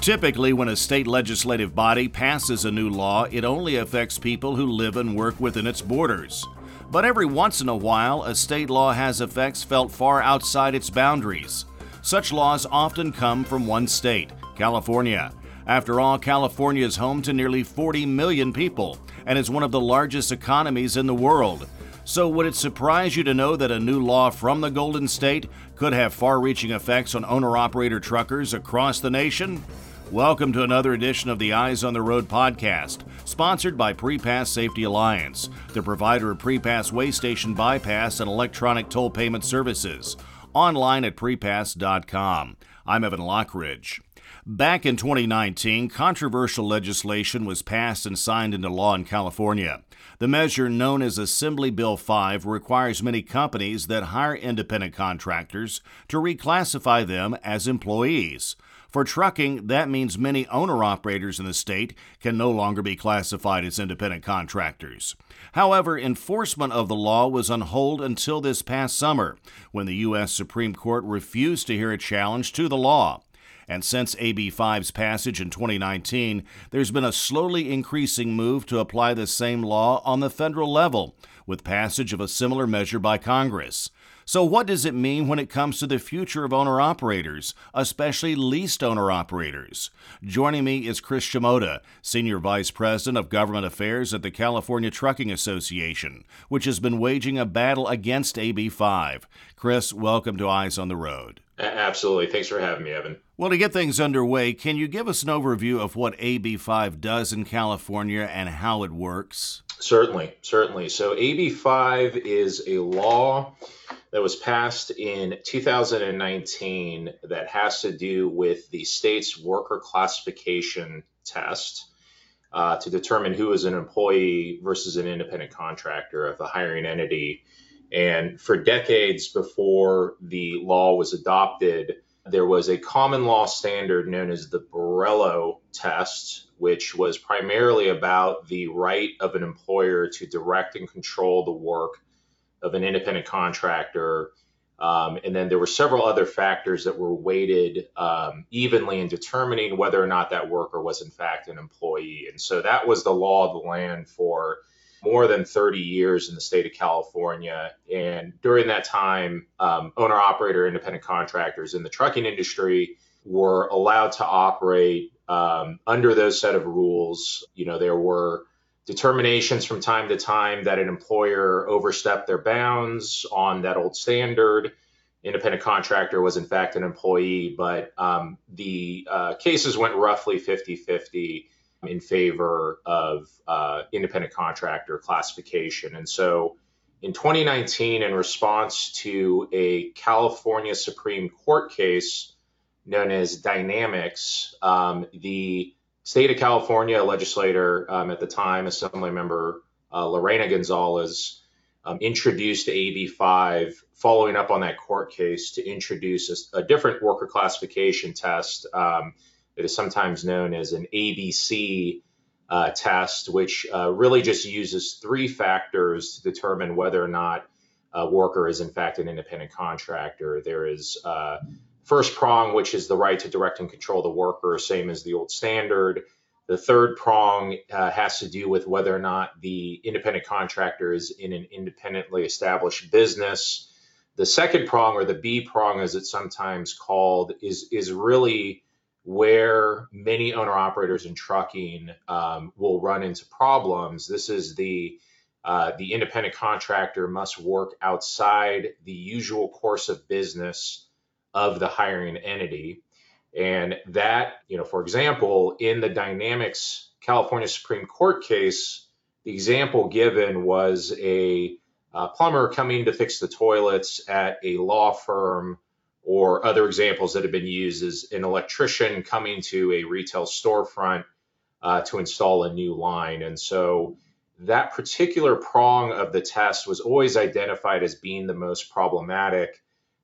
Typically, when a state legislative body passes a new law, it only affects people who live and work within its borders. But every once in a while, a state law has effects felt far outside its boundaries. Such laws often come from one state, California. After all, California is home to nearly 40 million people and is one of the largest economies in the world. So, would it surprise you to know that a new law from the Golden State could have far reaching effects on owner operator truckers across the nation? Welcome to another edition of the Eyes on the Road podcast, sponsored by Prepass Safety Alliance, the provider of Prepass weigh station bypass and electronic toll payment services. Online at prepass.com. I'm Evan Lockridge. Back in 2019, controversial legislation was passed and signed into law in California. The measure, known as Assembly Bill 5, requires many companies that hire independent contractors to reclassify them as employees. For trucking, that means many owner operators in the state can no longer be classified as independent contractors. However, enforcement of the law was on hold until this past summer, when the U.S. Supreme Court refused to hear a challenge to the law. And since AB 5's passage in 2019, there's been a slowly increasing move to apply the same law on the federal level, with passage of a similar measure by Congress. So, what does it mean when it comes to the future of owner operators, especially leased owner operators? Joining me is Chris Shimoda, Senior Vice President of Government Affairs at the California Trucking Association, which has been waging a battle against AB 5. Chris, welcome to Eyes on the Road. Absolutely. Thanks for having me, Evan. Well, to get things underway, can you give us an overview of what AB 5 does in California and how it works? Certainly, certainly. So, AB 5 is a law that was passed in 2019 that has to do with the state's worker classification test uh, to determine who is an employee versus an independent contractor of the hiring entity. And for decades before the law was adopted, there was a common law standard known as the Borello test, which was primarily about the right of an employer to direct and control the work of an independent contractor. Um, and then there were several other factors that were weighted um, evenly in determining whether or not that worker was in fact an employee. And so that was the law of the land for more than 30 years in the state of California. And during that time, um, owner operator independent contractors in the trucking industry were allowed to operate um, under those set of rules. You know, there were determinations from time to time that an employer overstepped their bounds on that old standard. Independent contractor was in fact an employee, but um, the uh, cases went roughly 50 50 in favor of uh, independent contractor classification. And so in 2019, in response to a California Supreme Court case known as Dynamex, um, the state of California legislator um, at the time, Assembly Member uh, Lorena Gonzalez, um, introduced AB 5 following up on that court case to introduce a, a different worker classification test that is sometimes known as an ABC uh, test, which uh, really just uses three factors to determine whether or not a worker is in fact an independent contractor. There is uh, first prong, which is the right to direct and control the worker, same as the old standard. The third prong uh, has to do with whether or not the independent contractor is in an independently established business. The second prong, or the B prong as it's sometimes called, is, is really where many owner operators in trucking um, will run into problems. This is the uh, the independent contractor must work outside the usual course of business of the hiring entity. And that, you know, for example, in the Dynamex California Supreme Court case, the example given was a, a plumber coming to fix the toilets at a law firm or other examples that have been used is an electrician coming to a retail storefront uh, to install a new line. And so that particular prong of the test was always identified as being the most problematic,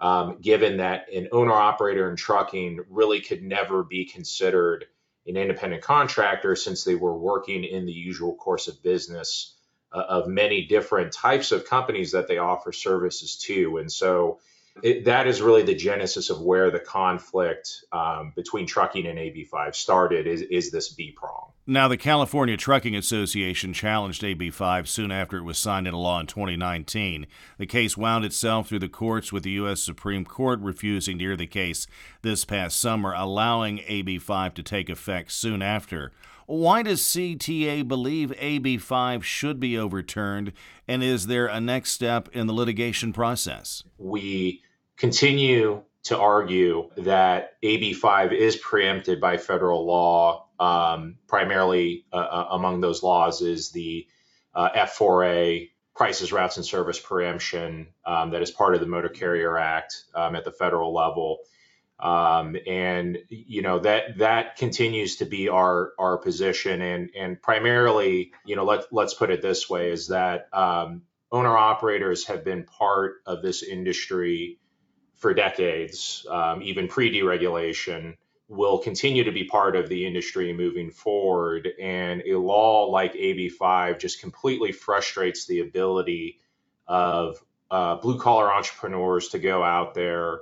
um, given that an owner operator in trucking really could never be considered an independent contractor since they were working in the usual course of business uh, of many different types of companies that they offer services to. And so it, that is really the genesis of where the conflict um, between trucking and AB5 started. Is is this B prong? Now, the California Trucking Association challenged AB 5 soon after it was signed into law in 2019. The case wound itself through the courts, with the U.S. Supreme Court refusing to hear the case this past summer, allowing AB 5 to take effect soon after. Why does CTA believe AB 5 should be overturned, and is there a next step in the litigation process? We continue to argue that AB 5 is preempted by federal law um, primarily uh, uh, among those laws is the uh, F4A prices, routes, and service preemption um, that is part of the Motor Carrier Act um, at the federal level. Um, and you know that that continues to be our our position, and and primarily, you know, let let's put it this way: is that um, owner operators have been part of this industry for decades, um, even pre deregulation will continue to be part of the industry moving forward. And a law like AB5 just completely frustrates the ability of uh, blue collar entrepreneurs to go out there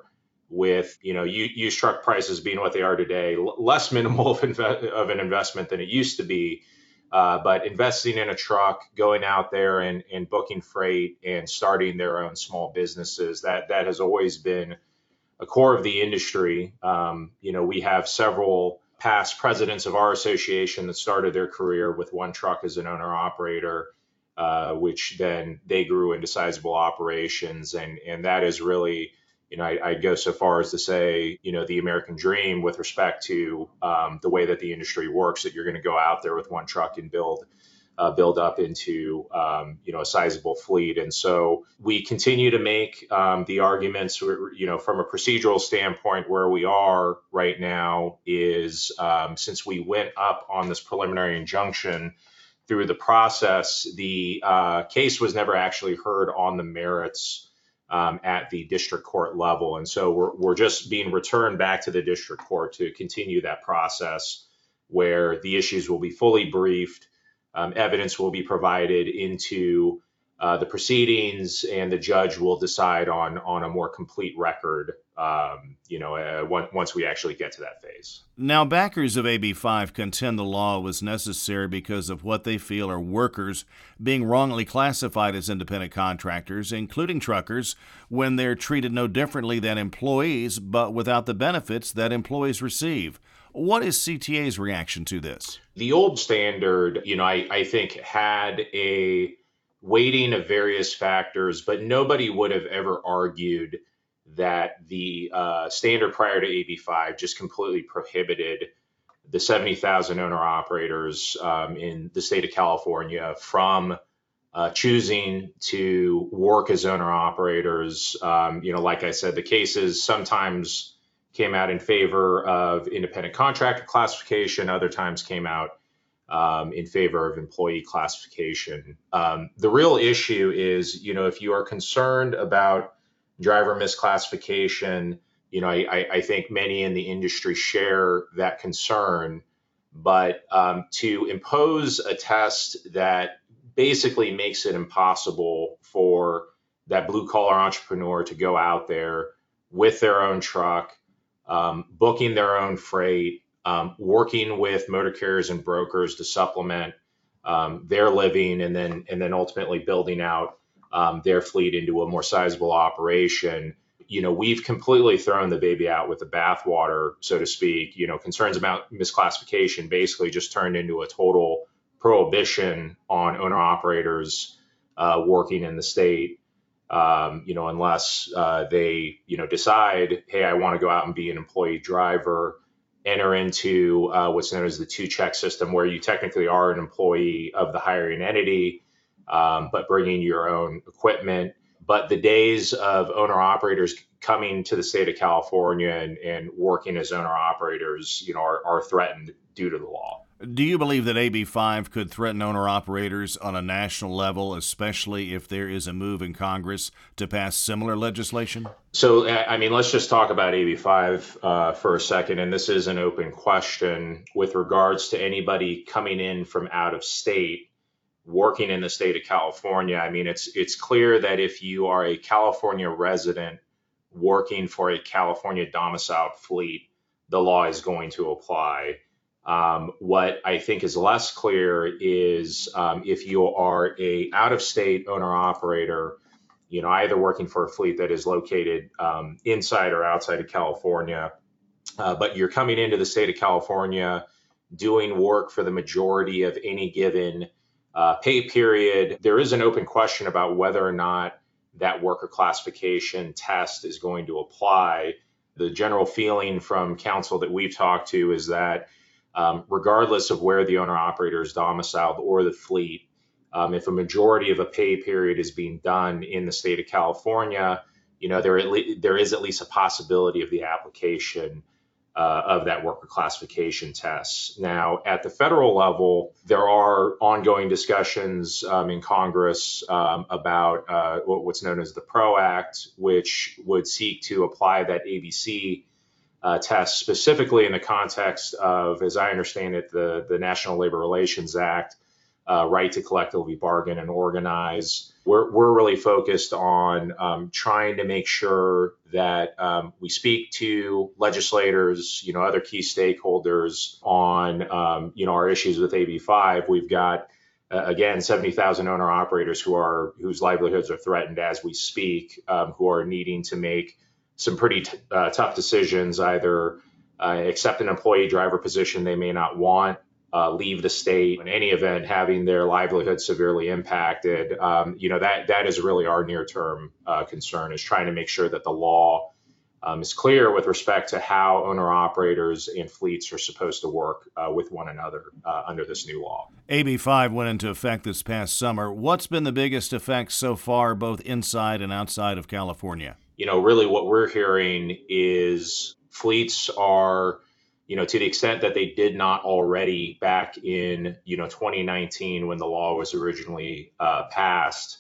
with you know used truck prices being what they are today, less minimal of, inve- of an investment than it used to be. Uh, but investing in a truck, going out there and, and booking freight and starting their own small businesses, that that has always been a core of the industry. Um, you know, we have several past presidents of our association that started their career with one truck as an owner operator, uh, which then they grew into sizable operations, and and that is really, you know, I, go so far as to say, you know, the American dream with respect to um, the way that the industry works, that you're going to go out there with one truck and build uh, build up into um, you know a sizable fleet. And so we continue to make um, the arguments. You know, from a procedural standpoint, where we are right now is um, since we went up on this preliminary injunction through the process, the uh, case was never actually heard on the merits. Um, at the district court level. And so we're, we're just being returned back to the district court to continue that process where the issues will be fully briefed um, evidence will be provided into uh, the proceedings, and the judge will decide on on a more complete record. Um, you know, uh, once we actually get to that phase. Now, backers of AB5 contend the law was necessary because of what they feel are workers being wrongly classified as independent contractors, including truckers, when they're treated no differently than employees, but without the benefits that employees receive. What is CTA's reaction to this? The old standard, you know, I, I think had a weighting of various factors, but nobody would have ever argued that the uh, standard prior to AB5 just completely prohibited the 70,000 owner operators um, in the state of California from uh, choosing to work as owner operators. Um, you know, like I said, the cases sometimes came out in favor of independent contractor classification, other times came out um, in favor of employee classification. Um, the real issue is, you know, if you are concerned about driver misclassification, you know, I, I think many in the industry share that concern. But um, to impose a test that basically makes it impossible for that blue collar entrepreneur to go out there with their own truck um, booking their own freight, um, working with motor carriers and brokers to supplement um, their living, and then and then ultimately building out um, their fleet into a more sizable operation. You know, we've completely thrown the baby out with the bathwater, so to speak. You know, concerns about misclassification basically just turned into a total prohibition on owner operators uh, working in the state um, you know, unless uh, they, you know, decide, hey, I want to go out and be an employee driver, enter into uh, what's known as the two check system, where you technically are an employee of the hiring entity, um, but bringing your own equipment. But the days of owner operators coming to the state of California and, and working as owner operators, you know, are, are threatened due to the law. Do you believe that AB5 could threaten owner operators on a national level, especially if there is a move in Congress to pass similar legislation? So, I mean, let's just talk about AB5 uh, for a second. And this is an open question with regards to anybody coming in from out of state working in the state of California. I mean, it's it's clear that if you are a California resident working for a California domiciled fleet, the law is going to apply. Um, what I think is less clear is um, if you are a out of state owner operator, you know, either working for a fleet that is located um, inside or outside of California, uh, but you're coming into the state of California doing work for the majority of any given uh, pay period. There is an open question about whether or not that worker classification test is going to apply. The general feeling from counsel that we've talked to is that um, regardless of where the owner operator is domiciled or the fleet, um, if a majority of a pay period is being done in the state of California, you know there le- there is at least a possibility of the application uh, of that worker classification test. Now, at the federal level, there are ongoing discussions um, in Congress um, about uh, what's known as the PRO Act, which would seek to apply that ABC uh, test specifically in the context of, as I understand it, the, the National Labor Relations Act, uh, right to collectively bargain and organize. We're, we're really focused on um, trying to make sure that um, we speak to legislators, you know, other key stakeholders on, um, you know, our issues with AB5. We've got uh, again 70,000 owner operators who are whose livelihoods are threatened as we speak, um, who are needing to make some pretty t- uh, tough decisions, either uh, accept an employee driver position they may not want uh, leave the state in any event having their livelihood severely impacted um, you know that that is really our near term uh, concern is trying to make sure that the law um, is clear with respect to how owner operators and fleets are supposed to work uh, with one another uh, under this new law. AB5 went into effect this past summer. What's been the biggest effect so far, both inside and outside of California? You know, really what we're hearing is fleets are you know, to the extent that they did not already back in, you know, 2019 when the law was originally uh, passed,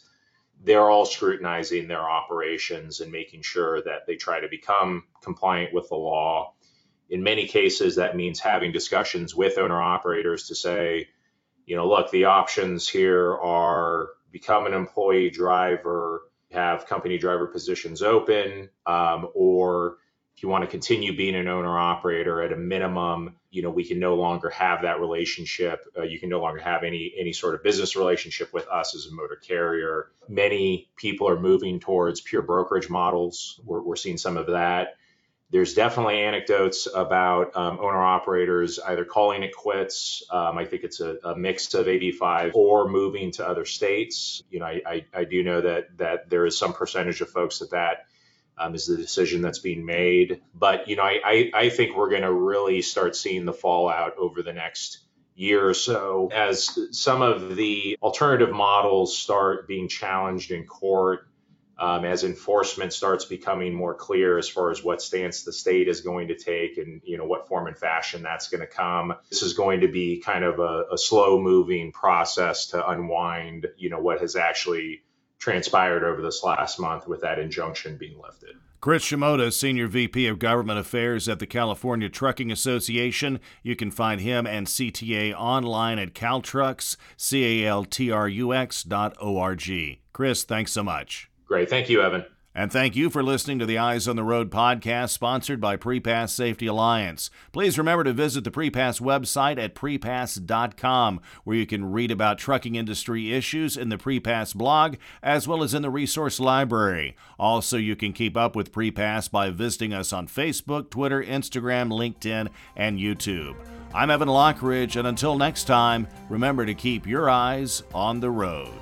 they're all scrutinizing their operations and making sure that they try to become compliant with the law. In many cases, that means having discussions with owner operators to say, you know, look, the options here are become an employee driver, have company driver positions open, um, or if you want to continue being an owner operator at a minimum you know we can no longer have that relationship uh, you can no longer have any any sort of business relationship with us as a motor carrier. Many people are moving towards pure brokerage models. We're, we're seeing some of that there's definitely anecdotes about um, owner operators either calling it quits. Um, I think it's a, a, mix of AB5 or moving to other states. You know, I, I, I do know that that there is some percentage of folks that that um, is the decision that's being made. But you know, I, I think we're going to really start seeing the fallout over the next year or so as some of the alternative models start being challenged in court. Um, as enforcement starts becoming more clear as far as what stance the state is going to take and you know what form and fashion that's going to come this is going to be kind of a, a slow moving process to unwind you know what has actually transpired over this last month with that injunction being lifted. Chris Shimoda, Senior VP of Government Affairs at the California Trucking Association. You can find him and CTA online at Caltrux, C-A-L-T-R-U-X dot O-R-G. Chris, thanks so much. Great. Thank you, Evan. And thank you for listening to the Eyes on the Road podcast sponsored by Prepass Safety Alliance. Please remember to visit the Prepass website at prepass.com where you can read about trucking industry issues in the Prepass blog as well as in the resource library. Also, you can keep up with Prepass by visiting us on Facebook, Twitter, Instagram, LinkedIn, and YouTube. I'm Evan Lockridge, and until next time, remember to keep your eyes on the road.